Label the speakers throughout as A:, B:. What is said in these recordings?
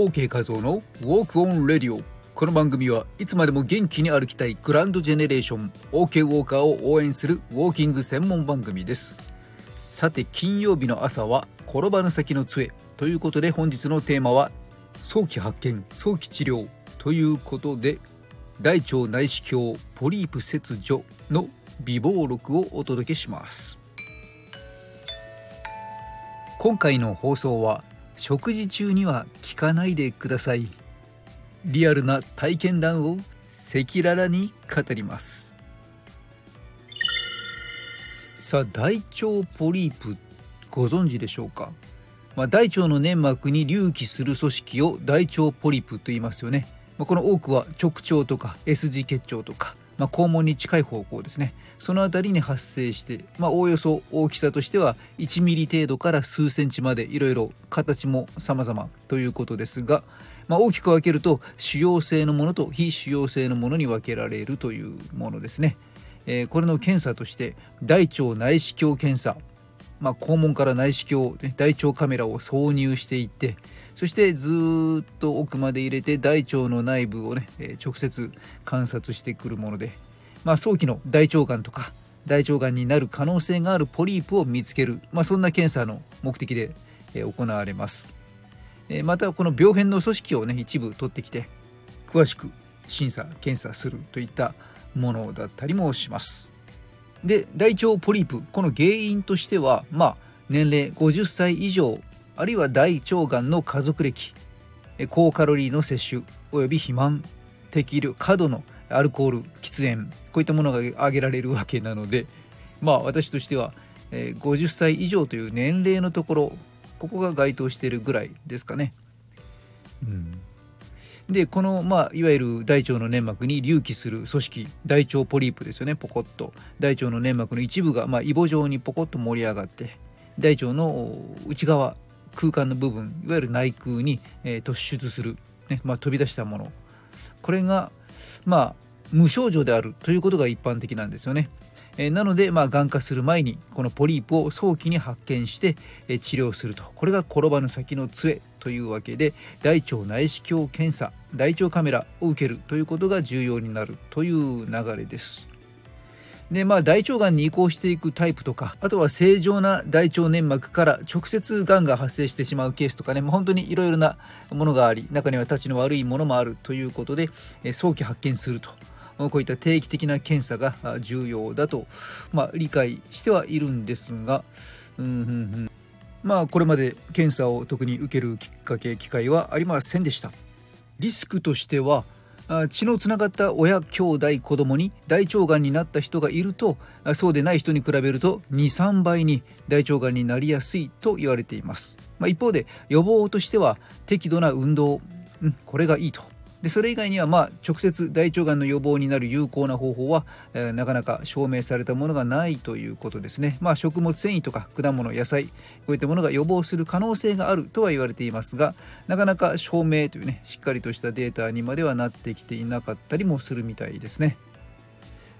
A: OK 画像の Walk on Radio この番組はいつまでも元気に歩きたいグランドジェネレーション OK ウォーカーを応援するウォーキング専門番組です。さて金曜日の朝は転ばぬ先の杖ということで本日のテーマは早期発見早期治療ということで大腸内視鏡ポリープ切除の美貌録をお届けします。今回の放送は食事中には聞かないでください。リアルな体験談を赤裸々に語ります。さあ大腸ポリープご存知でしょうか、まあ、大腸の粘膜に隆起する組織を大腸ポリープと言いますよね、まあ、この多くは直腸とか S 字結腸とかまあ、肛門に近い方向ですねその辺りに発生して、まあ、おおよそ大きさとしては1ミリ程度から数センチまでいろいろ形も様々ということですが、まあ、大きく分けると腫瘍性のものと非腫瘍性のものに分けられるというものですね。えー、これの検査として大腸内視鏡検査、まあ、肛門から内視鏡、ね、大腸カメラを挿入していってそしてずっと奥まで入れて大腸の内部をね、直接観察してくるもので、まあ、早期の大腸がんとか大腸がんになる可能性があるポリープを見つける、まあ、そんな検査の目的で、え行われます、えまたこの病変の組織をね一部取ってきて詳しく審査検査するといったものだったりもします。で大腸ポリープこの原因としてはまあ年齢50歳以上あるいは大腸がんの家族歴高カロリーの摂取および肥満適量過度のアルコール喫煙こういったものが挙げられるわけなのでまあ私としては50歳以上という年齢のところここが該当しているぐらいですかね。うん、でこの、まあ、いわゆる大腸の粘膜に隆起する組織大腸ポリープですよねポコッと大腸の粘膜の一部が、まあ、イボ状にポコッと盛り上がって大腸の内側空間の部分いわゆる内空に、えー、突出する、ねまあ、飛び出したものこれがまあ無症状であるということが一般的なんですよね。えー、なので、まあ、がん化する前にこのポリープを早期に発見して、えー、治療するとこれが転ばぬ先の杖というわけで大腸内視鏡検査大腸カメラを受けるということが重要になるという流れです。でまあ大腸がんに移行していくタイプとかあとは正常な大腸粘膜から直接がんが発生してしまうケースとかね、まあ、本当にいろいろなものがあり中には立ちの悪いものもあるということで、え早期発見すると。こういった定期的な検査が重要だと、まあ、理解してはいるんですがうんうんうん。まあこれまで検査を特に受けるきっかけ機会はありませんでした。リスクとしては血のつながった親兄弟子供に大腸がんになった人がいるとそうでない人に比べると23倍に大腸がんになりやすいと言われています、まあ、一方で予防としては適度な運動、うん、これがいいと。でそれ以外にはまあ直接大腸がんの予防になる有効な方法は、えー、なかなか証明されたものがないということですね。まあ、食物繊維とか果物野菜こういったものが予防する可能性があるとは言われていますがなかなか証明というねしっかりとしたデータにまではなってきていなかったりもするみたいですね。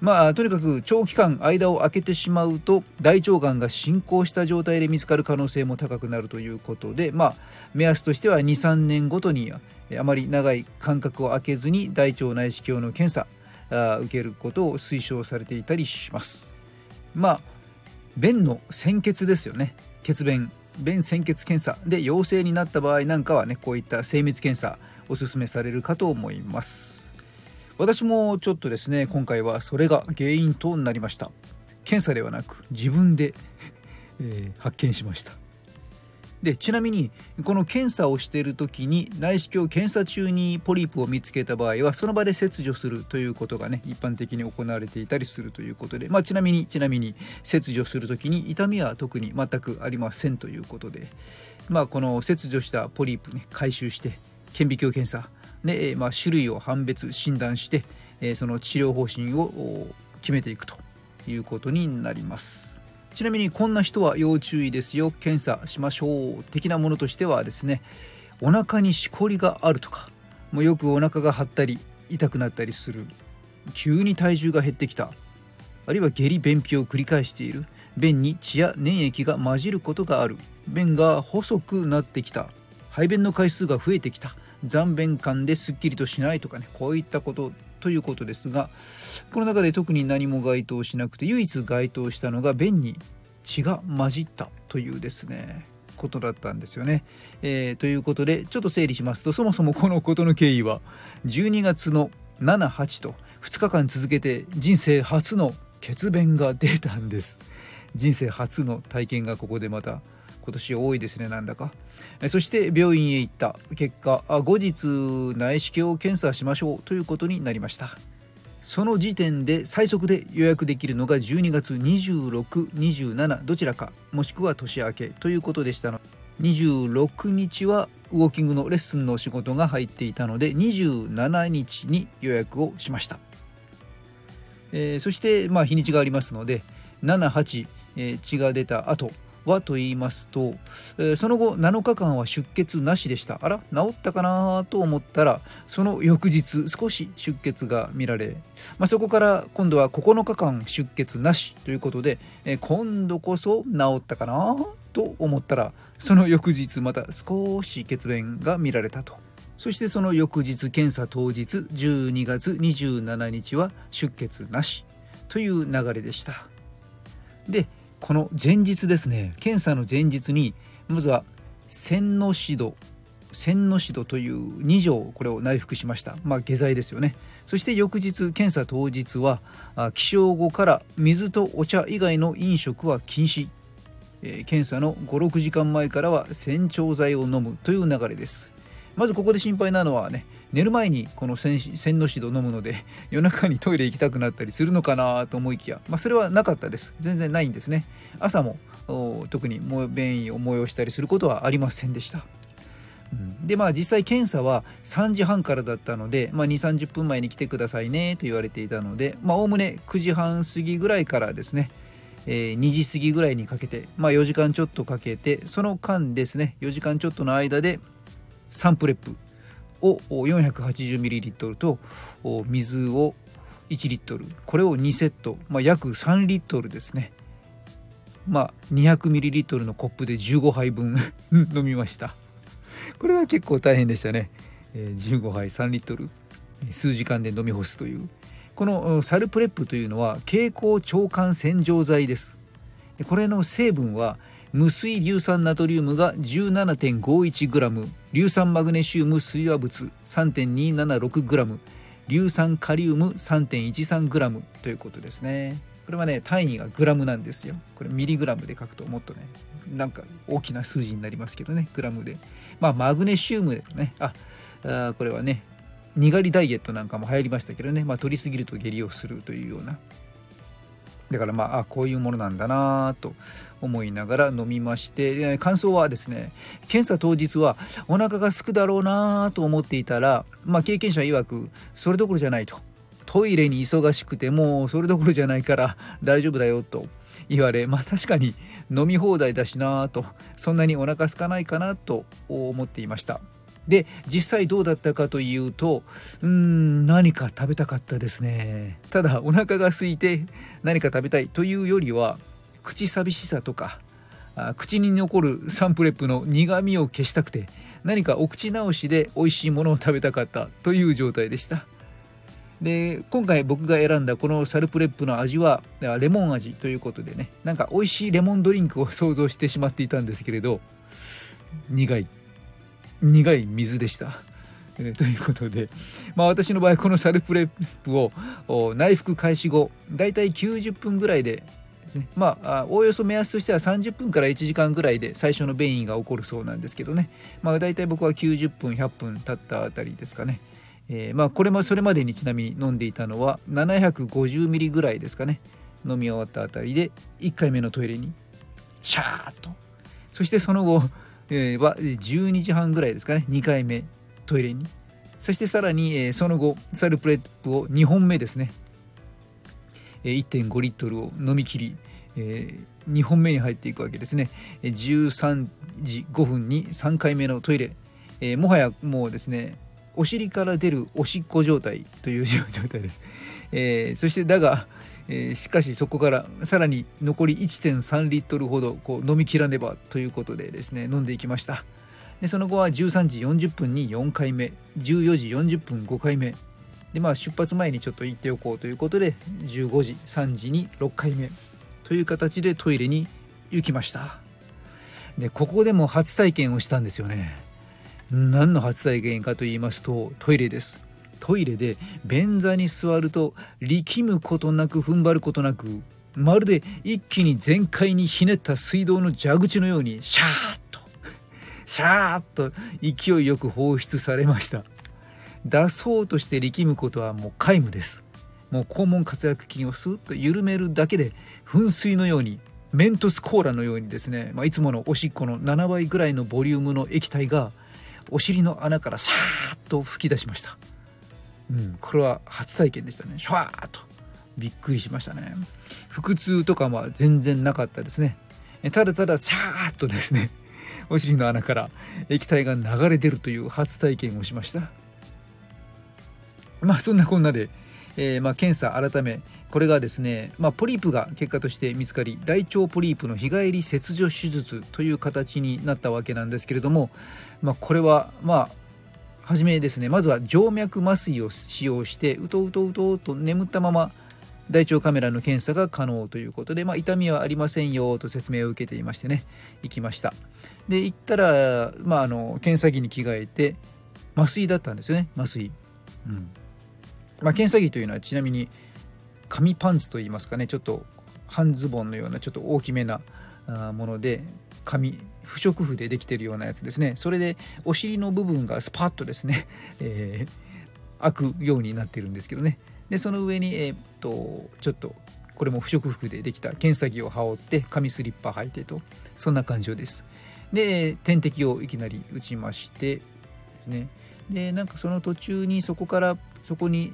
A: まあとにかく長期間間を空けてしまうと大腸がんが進行した状態で見つかる可能性も高くなるということでまあ目安としては23年ごとにあまり長い間隔を空けずに大腸内視鏡の検査あ受けることを推奨されていたりします。まあ便の鮮血ですよね。血便便鮮血検査で陽性になった場合なんかはねこういった精密検査おすすめされるかと思います。私もちょっとですね今回はそれが原因となりました。検査ではなく自分でえー、発見しました。でちなみにこの検査をしている時に内視鏡検査中にポリープを見つけた場合はその場で切除するということがね一般的に行われていたりするということで、まあ、ちなみにちなみに切除する時に痛みは特に全くありませんということで、まあ、この切除したポリープね回収して顕微鏡検査で、まあ、種類を判別診断してその治療方針を決めていくということになります。ちなみにこんな人は要注意ですよ。検査しましょう的なものとしてはですねお腹にしこりがあるとかもうよくお腹が張ったり痛くなったりする急に体重が減ってきたあるいは下痢便秘を繰り返している便に血や粘液が混じることがある便が細くなってきた排便の回数が増えてきた残便感ですっきりとしないとかねこういったことということですがこの中で特に何も該当しなくて唯一該当したのが便に血が混じったというですねことだったんですよね。えー、ということでちょっと整理しますとそもそもこのことの経緯は12月の78と2日間続けて人生初の血便が出たんです。人生初の体験がここでまた今年多いですねなんだか。そして病院へ行った。結果後日内視鏡を検査しましょうということになりました。その時点で最速で予約できるのが12月2627どちらかもしくは年明けということでしたの。26日はウォーキングのレッスンの仕事が入っていたので27日に予約をしました、えー、そしてまあ日にちがありますので78、えー、血が出た後はと言いますと、えー、その後7日間は出血なしでしたあら治ったかなと思ったらその翌日少し出血が見られ、まあ、そこから今度は9日間出血なしということで、えー、今度こそ治ったかなと思ったらその翌日また少し血便が見られたと。そしてその翌日検査当日12月27日は出血なしという流れでした。でこの前日ですね検査の前日にまずは線の指導線の指導という2錠これを内服しました。まあ下剤ですよね。そして翌日検査当日は起床後から水とお茶以外の飲食は禁止、えー、検査の56時間前からは洗腸剤を飲むという流れです。まずここで心配なのはね寝る前にこの洗脳シド飲むので 夜中にトイレ行きたくなったりするのかなと思いきや、まあ、それはなかったです。全然ないんですね。朝も特に便意を催したりすることはありませんでした。でまあ実際検査は3時半からだったので、まあ、2 3 0分前に来てくださいねと言われていたのでおおむね9時半過ぎぐらいからですね、えー、2時過ぎぐらいにかけて、まあ、4時間ちょっとかけてその間ですね4時間ちょっとの間でサンプレップを 480ml と水を1リットル。これを2セット、まあ、約3リットルですね。まあ 200ml のコップで15杯分 飲みました。これは結構大変でしたね、えー、15杯3リットル。数時間で飲み干すという。このサルプレップというのは蛍光腸管洗浄剤です。これの成分は無水硫酸ナトリウムが 17.51g 硫酸マグネシウム水和物 3.276g 硫酸カリウム 3.13g ということですね。これはね単位がグラムなんですよ。これミリグラムで書くともっとねなんか大きな数字になりますけどねグラムで。まあマグネシウムでね。ああこれはねにがりダイエットなんかも流行りましたけどね、まあ、取りすぎると下痢をするというような。だからまああこういうものなんだなと思いながら飲みまして感想はですね検査当日はお腹がすくだろうなと思っていたら、まあ、経験者曰くそれどころじゃないとトイレに忙しくてもうそれどころじゃないから大丈夫だよと言われまあ確かに飲み放題だしなとそんなにお腹空かないかなと思っていました。で実際どうだったかというとうん何か食べたかったですね。ただお腹が空いて何か食べたいというよりは口寂しさとかあ口に残るサンプレップの苦みを消したくて何かお口直しで美味しいものを食べたかったという状態でした。で今回僕が選んだこのサルプレップの味はレモン味ということでねなんか美味しいレモンドリンクを想像してしまっていたんですけれど苦い。苦い水でした。えー、ということで、まあ、私の場合このサルプレップを内服開始後だいたい90分ぐらいでですね。まあおおよそ目安としては30分から1時間ぐらいで最初の便意が起こるそうなんですけどね、まあ、大体僕は90分100分経ったあたりですかね、えー、まあこれもそれまでにちなみに飲んでいたのは750ミリぐらいですかね。飲み終わったあたりで1回目のトイレにシャーッと。そしてその後えは12時半ぐらいですかね。2回目トイレに。そしてさらに、えその後サルプレップを2本目ですね、え1.5リットルを飲み切り、え2本目に入っていくわけですね。13時5分に3回目のトイレ、えもはやもうですねお尻から出るおしっこ状態という状態です、えー、そしてだがえー、しかしそこからさらに残り1.3リットルほどこう飲み切らねばということでですね飲んでいきました。でその後は13時40分に4回目14時40分5回目でまあ出発前にちょっと行っておこうということで15時3時に6回目という形でトイレに行きました。でここでも初体験をしたんですよね。何の初体験かと言いますとトイレです。トイレで便座に座ると力むことなく踏ん張ることなくまるで一気に全開にひねった水道の蛇口のようにシャーッとシャーッと勢いよく放出されました。出そうとして力むことはもう皆無です。もう肛門活躍筋をスーッと緩めるだけで噴水のようにメントスコーラのようにですね、まあ、いつものおしっこの7倍ぐらいのボリュームの液体がお尻の穴からさーっと吹き出しました。うん、これは初体験でしたね。シュワーとびっくりしましたね。腹痛とかは全然なかったですね。ただただシャーッとですね お尻の穴から液体が流れ出るという初体験をしました。まあそんなこんなで、えー、まあ検査改めこれがですね、まあ、ポリープが結果として見つかり大腸ポリープの日帰り切除手術という形になったわけなんですけれども、まあ、これはまあはじめですね。まずは静脈麻酔を使用してうとうとうとうと眠ったまま大腸カメラの検査が可能ということで、まあ、痛みはありませんよと説明を受けていましてね行きました。で行ったら、まあ、あの検査着に着替えて麻酔だったんですよね。麻酔、うん。まあ、検査着というのはちなみに紙パンツといいますかねちょっと半ズボンのようなちょっと大きめなもので紙不織布でできてるようなやつですね。それでお尻の部分がスパッとですね、えー、開くようになってるんですけどね。でその上に、えー、っとちょっとこれも不織布でできた検査着を羽織って紙スリッパ履いてと。そんな感じです。で点滴をいきなり打ちましてでね。でなんかその途中にそこからそこに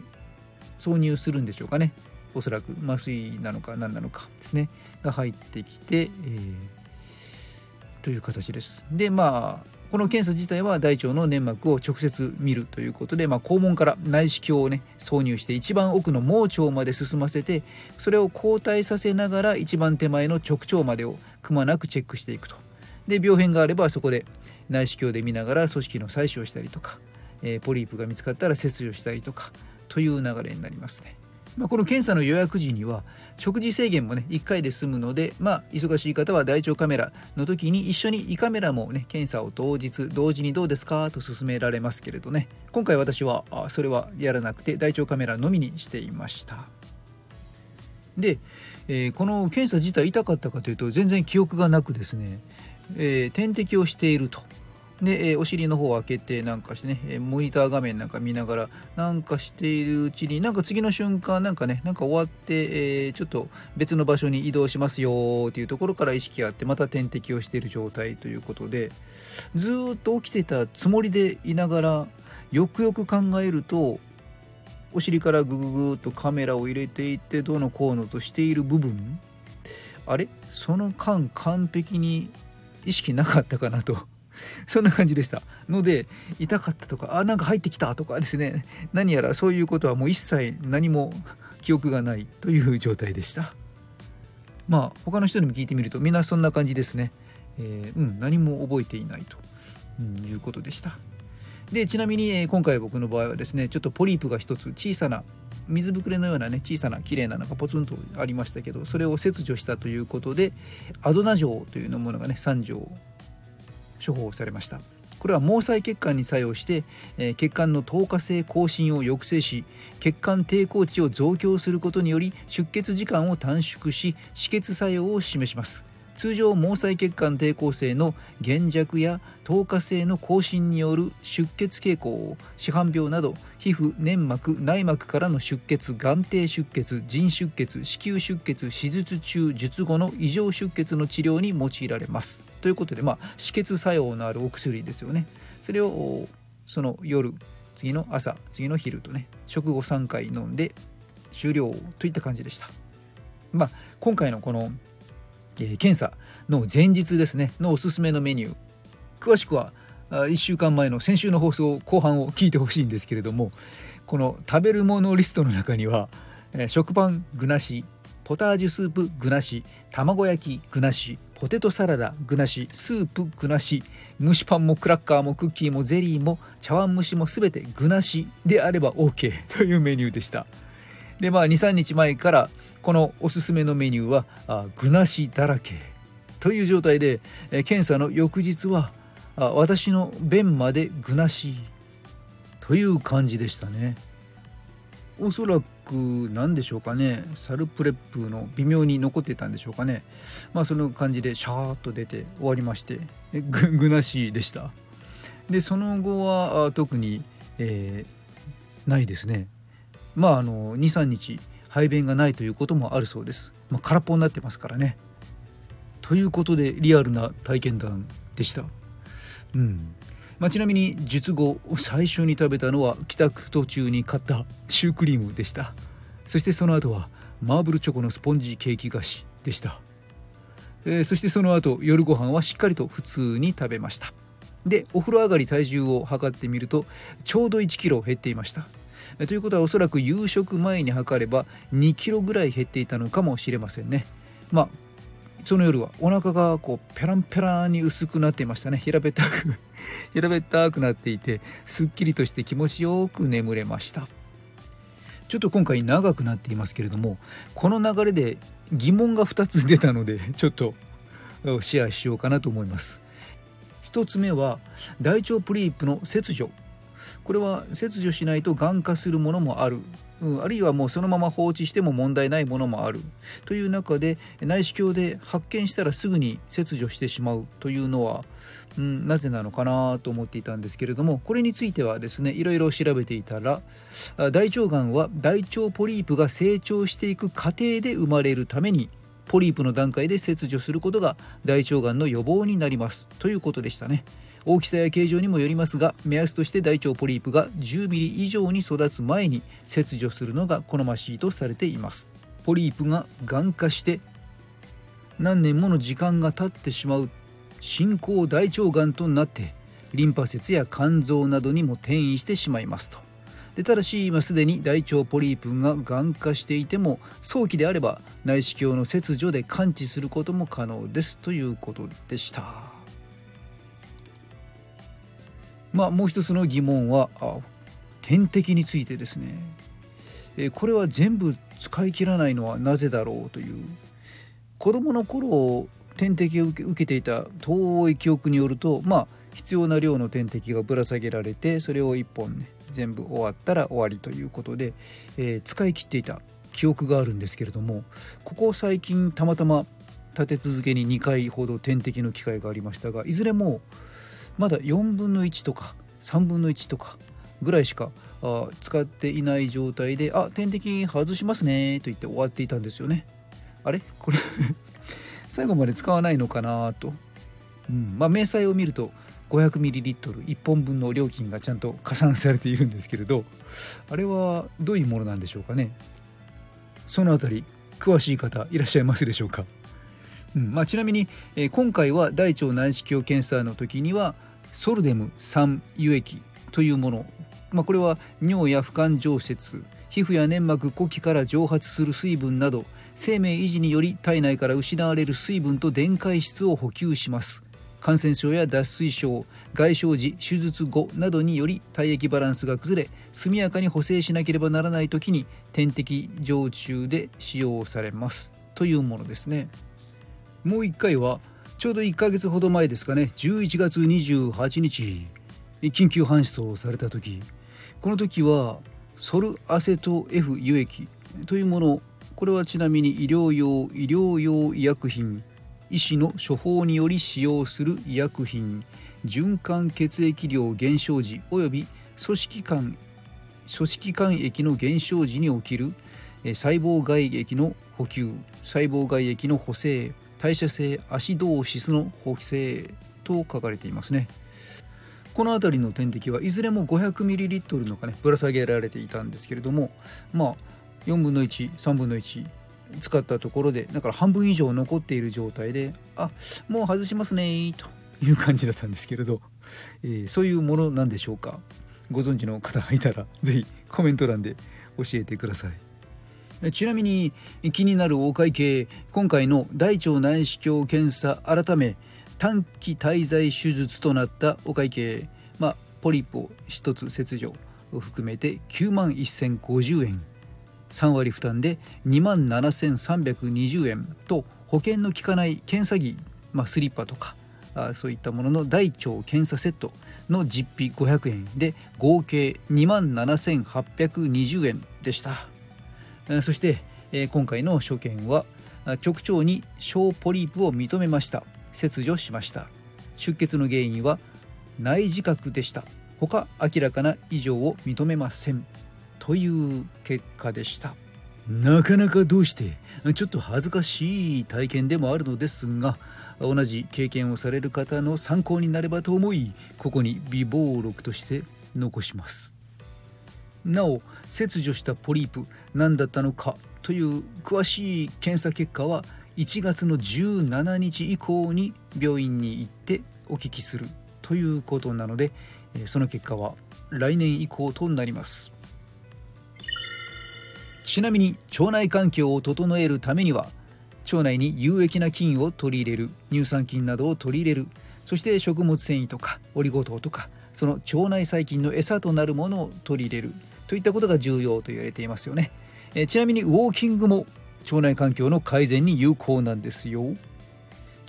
A: 挿入するんでしょうかね。おそらく麻酔なのか何なのかですねが入ってきて、えー、という形です。でまあこの検査自体は大腸の粘膜を直接見るということで、まあ、肛門から内視鏡をね挿入して一番奥の盲腸まで進ませてそれを交代させながら一番手前の直腸までをくまなくチェックしていくと。で病変があればそこで内視鏡で見ながら組織の採取をしたりとか、えー、ポリープが見つかったら切除したりとかという流れになりますね。まあ、この検査の予約時には食事制限もね1回で済むので、まあ、忙しい方は大腸カメラの時に一緒に胃カメラもね検査を当日同時にどうですか？と勧められますけれどね。今回私はそれはやらなくて大腸カメラのみにしていました。で、えー、この検査自体痛かったかというと全然記憶がなくですね、えー、点滴をしていると。で、え、お尻の方を開けてなんかしてね、え、モニター画面なんか見ながらなんかしているうちになんか次の瞬間なんかねなんか終わって、え、ちょっと別の場所に移動しますよっていうところから意識があってまた点滴をしている状態ということでずっと起きてたつもりでいながらよくよく考えるとお尻からグググっとカメラを入れていってどうのこうのとしている部分あれ？その間完璧に意識なかったかなと。そんな感じでした。ので痛かったとかあなんか入ってきたとかですね。何やらそういうことはもう一切何も記憶がないという状態でした。まあ他の人にも聞いてみるとみんなそんな感じですね、えー、うん何も覚えていないと、うん、いうことでした。でちなみに、えー、今回僕の場合はですねちょっとポリープが一つ小さな水ぶくれのようなね小さな綺麗なのがポツンとありましたけどそれを切除したということでアドナ錠というのものがね3錠処方されました。これは毛細血管に作用して、え、血管の透過性更新を抑制し血管抵抗値を増強することにより出血時間を短縮し止血作用を示します。通常毛細血管抵抗性の減弱や透過性の更新による出血傾向を市販病など皮膚粘膜内膜からの出血眼底出血腎出血子宮出血手術中術後の異常出血の治療に用いられます。ということでまあ止血作用のあるお薬ですよね。それをその夜次の朝次の昼とね食後3回飲んで終了といった感じでした。まあ今回のこのえ検査の前日ですねのおすすめのメニュー詳しくは1週間前の先週の放送後半を聞いてほしいんですけれどもこの食べるものリストの中にはえ食パン具なしポタージュスープ具なし卵焼き具なしポテトサラダ具なしスープ具なし蒸しパンもクラッカーもクッキーもゼリーも茶碗蒸しも全て具なしであれば OK というメニューでした。でまあ23日前からこのおすすめのメニューはあ具なしだらけという状態で、え検査の翌日はあ私の便まで具なしという感じでしたね。おそらく何でしょうかね。サルプレップの微妙に残ってたんでしょうかね。まあその感じでシャーッと出て終わりましてぐぐなしでした。でその後は特に、えー、ないですね。まああの23日排便がないということもあるそうです、まあ、空っぽになってますからね。ということでリアルな体験談でした。うん。まあ、ちなみに術後最初に食べたのは帰宅途中に買ったシュークリームでした。そしてその後はマーブルチョコのスポンジケーキ菓子でした、えー、そしてその後夜ご飯はしっかりと普通に食べました。でお風呂上がり体重を測ってみるとちょうど1キロ減っていました。ということはおそらく夕食前に測れば2キロぐらい減っていたのかもしれませんね。まあその夜はお腹がこうペランペランに薄くなっていましたね。平べったく。平べったくなっていてすっきりとして気持ちよく眠れました。ちょっと今回長くなっていますけれどもこの流れで疑問が2つ出たのでちょっとシェアしようかなと思います。1つ目は大腸ポリープの切除。これは切除しないとがん化するものもある。うん、あるいはもうそのまま放置しても問題ないものもある。という中で内視鏡で発見したらすぐに切除してしまうというのは、うん、なぜなのかなと思っていたんですけれどもこれについてはですねいろいろ調べていたら大腸がんは大腸ポリープが成長していく過程で生まれるためにポリープの段階で切除することが大腸がんの予防になりますということでしたね。大きさや形状にもよりますが目安として大腸ポリープが 10mm 以上に育つ前に切除するのが好ましいとされていますポリープががん化して何年もの時間が経ってしまう進行大腸がんとなってリンパ節や肝臓などにも転移してしまいますと。でただし今すでに大腸ポリープががん化していても早期であれば内視鏡の切除で完治することも可能ですということでした。まあ、もう一つの疑問は点滴についてですね、えこれは全部使い切らないのはなぜだろうという。子どもの頃点滴を受けていた遠い記憶によるとまあ必要な量の点滴がぶら下げられてそれを1本ね全部終わったら終わりということで、えー、使い切っていた記憶があるんですけれどもここ最近たまたま立て続けに2回ほど点滴の機会がありましたがいずれもまだ4分の1とか3分の1とかぐらいしかあ使っていない状態で「あ点滴外しますね」と言って終わっていたんですよね。あれ？これ？最後まで使わないのかなと。うん。まあ、明細を見ると 500ml1 本分の料金がちゃんと加算されているんですけれどあれはどういうものなんでしょうかね。その辺り詳しい方いらっしゃいますでしょうか。うん。まあ、ちなみに、えー、今回は大腸内視鏡検査の時にはソルデム酸輸液というもの、まあ、これは尿や不感常設皮膚や粘膜呼気から蒸発する水分など生命維持により体内から失われる水分と電解質を補給します。感染症や脱水症外傷時手術後などにより体液バランスが崩れ速やかに補正しなければならない時に点滴常駐で使用されます。というものですね。もう1回はちょうど1ヶ月ほど前ですかね。11月28日緊急搬送された時。この時はソルアセト F 輸液というものこれはちなみに医療用医療用医薬品医師の処方により使用する医薬品循環血液量減少時及び組織間組織間液の減少時に起きる細胞外液の補給細胞外液の補正代謝性アシドーシスの補正と書かれていますね。この辺りの点滴はいずれも 500ml のかねぶら下げられていたんですけれどもまあ4分の13分の1使ったところでだから半分以上残っている状態であもう外しますねという感じだったんですけれど、えー、そういうものなんでしょうか。ご存知の方がいたら是非コメント欄で教えてください。ちなみに気になるお会計今回の大腸内視鏡検査改め短期滞在手術となったお会計、まあ、ポリプを1つ切除を含めて9万1050円3割負担で2万7320円と保険の効かない検査着、まあ、スリッパとかあそういったものの大腸検査セットの実費500円で合計2万7820円でした。そして、今回の所見は直腸に小ポリープを認めました切除しました。出血の原因は内耳覚でした。他明らかな異常を認めません。という結果でした。なかなかどうしてちょっと恥ずかしい体験でもあるのですが同じ経験をされる方の参考になればと思いここに微暴録として残します。なお切除したポリープ何だったのかという詳しい検査結果は1月の17日以降に病院に行ってお聞きするということなのでその結果は来年以降となります。ちなみに腸内環境を整えるためには腸内に有益な菌を取り入れる乳酸菌などを取り入れるそして食物繊維とかオリゴ糖とかその腸内細菌の餌となるものを取り入れるといったことが重要と言われていますよね、えちなみにウォーキングも腸内環境の改善に有効なんですよ。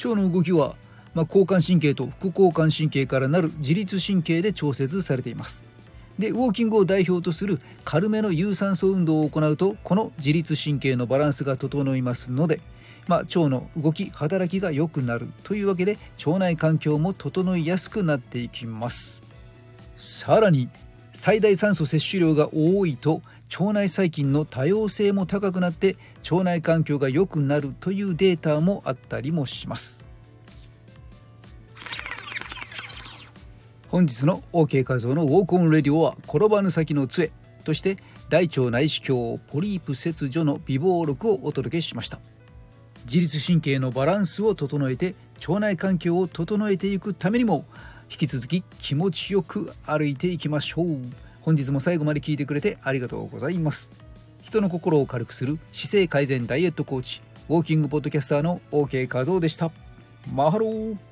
A: 腸の動きは、まあ、交感神経と副交感神経からなる自律神経で調節されています。でウォーキングを代表とする軽めの有酸素運動を行うとこの自律神経のバランスが整いますので、まあ、腸の動き働きが良くなるというわけで腸内環境も整いやすくなっていきます。さらに最大酸素摂取量が多いと腸内細菌の多様性も高くなって腸内環境が良くなるというデータもあったりもします。本日の OK 画像のウォークオンレディオは転ばぬ先の杖として大腸内視鏡ポリープ切除の微暴録をお届けしました。自律神経のバランスを整えて腸内環境を整えていくためにも引き続き気持ちよく歩いていきましょう。本日も最後まで聞いてくれてありがとうございます。人の心を軽くする姿勢改善ダイエットコーチウォーキングポッドキャスターの OK 画像でした。マハロー。